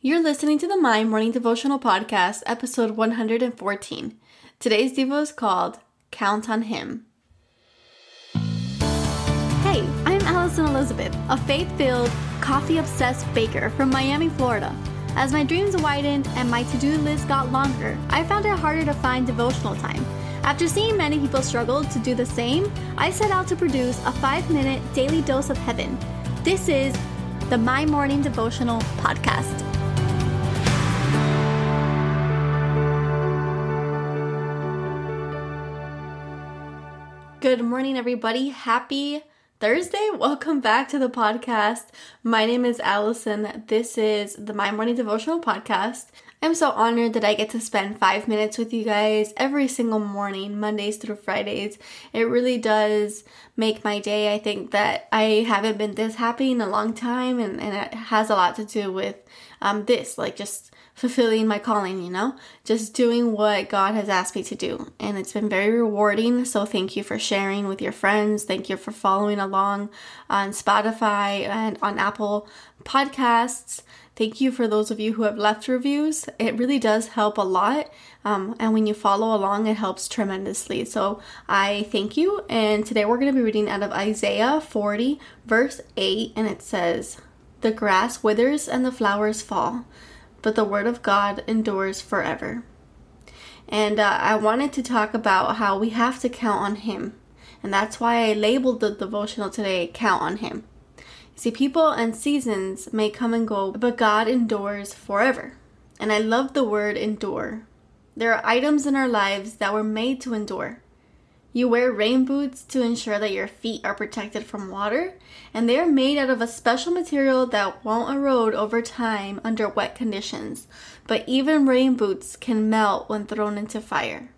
You're listening to the My Morning Devotional Podcast, episode 114. Today's Devo is called Count on Him. Hey, I'm Alison Elizabeth, a faith filled, coffee obsessed baker from Miami, Florida. As my dreams widened and my to do list got longer, I found it harder to find devotional time. After seeing many people struggle to do the same, I set out to produce a five minute daily dose of heaven. This is the My Morning Devotional Podcast. Good morning, everybody. Happy Thursday. Welcome back to the podcast. My name is Alison. This is the My Morning Devotional Podcast. I'm so honored that I get to spend five minutes with you guys every single morning, Mondays through Fridays. It really does make my day. I think that I haven't been this happy in a long time, and, and it has a lot to do with um, this, like just fulfilling my calling, you know, just doing what God has asked me to do. And it's been very rewarding. So thank you for sharing with your friends. Thank you for following along on Spotify and on Apple Podcasts. Thank you for those of you who have left reviews. It really does help a lot. Um, and when you follow along, it helps tremendously. So I thank you. And today we're going to be reading out of Isaiah 40, verse 8. And it says, The grass withers and the flowers fall but the Word of God endures forever. And uh, I wanted to talk about how we have to count on Him. And that's why I labeled the devotional today Count on Him. See, people and seasons may come and go, but God endures forever. And I love the word endure. There are items in our lives that were made to endure. You wear rain boots to ensure that your feet are protected from water, and they are made out of a special material that won't erode over time under wet conditions. But even rain boots can melt when thrown into fire.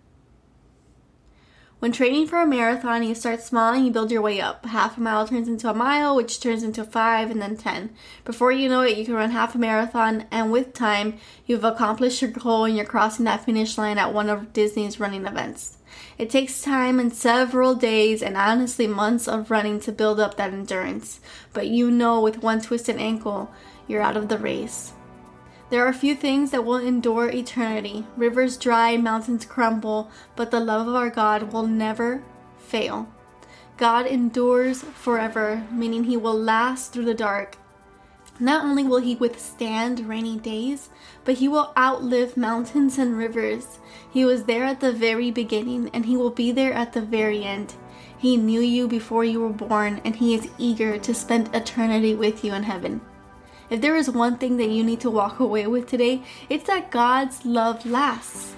When training for a marathon, you start small and you build your way up. Half a mile turns into a mile, which turns into five and then 10. Before you know it, you can run half a marathon, and with time, you've accomplished your goal and you're crossing that finish line at one of Disney's running events. It takes time and several days and honestly months of running to build up that endurance, but you know with one twisted ankle, you're out of the race. There are few things that will endure eternity. Rivers dry, mountains crumble, but the love of our God will never fail. God endures forever, meaning he will last through the dark not only will he withstand rainy days, but he will outlive mountains and rivers. He was there at the very beginning, and he will be there at the very end. He knew you before you were born, and he is eager to spend eternity with you in heaven. If there is one thing that you need to walk away with today, it's that God's love lasts.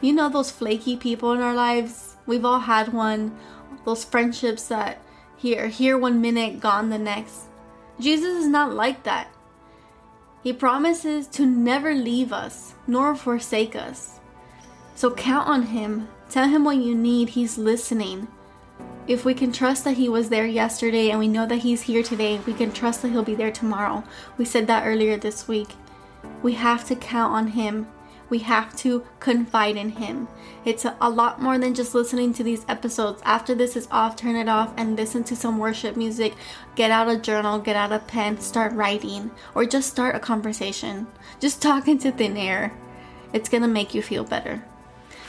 You know those flaky people in our lives? We've all had one. Those friendships that here, here one minute, gone the next. Jesus is not like that. He promises to never leave us nor forsake us. So count on Him. Tell Him what you need. He's listening. If we can trust that He was there yesterday and we know that He's here today, we can trust that He'll be there tomorrow. We said that earlier this week. We have to count on Him we have to confide in Him. It's a, lot more than just listening to these episodes. After this is off, turn it off and listen to some worship music. Get out a journal, get out a pen, start writing, or just start a conversation. Just talk into thin air. It's gonna make you feel better.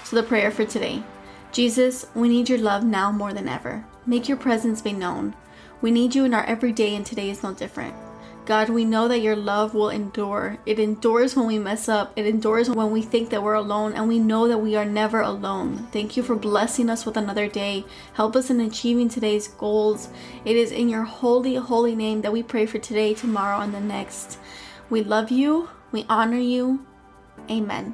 So, the prayer for today Jesus, we need your love now more than ever. Make your presence be known. We need you in our everyday, and today is no different. God, we know that your love will endure. It endures when we mess up. It endures when we think that we're alone, and we know that we are never alone. Thank you for blessing us with another day. Help us in achieving today's goals. It is in your holy, holy name that we pray for today, tomorrow, and the next. We love you. We honor you. Amen.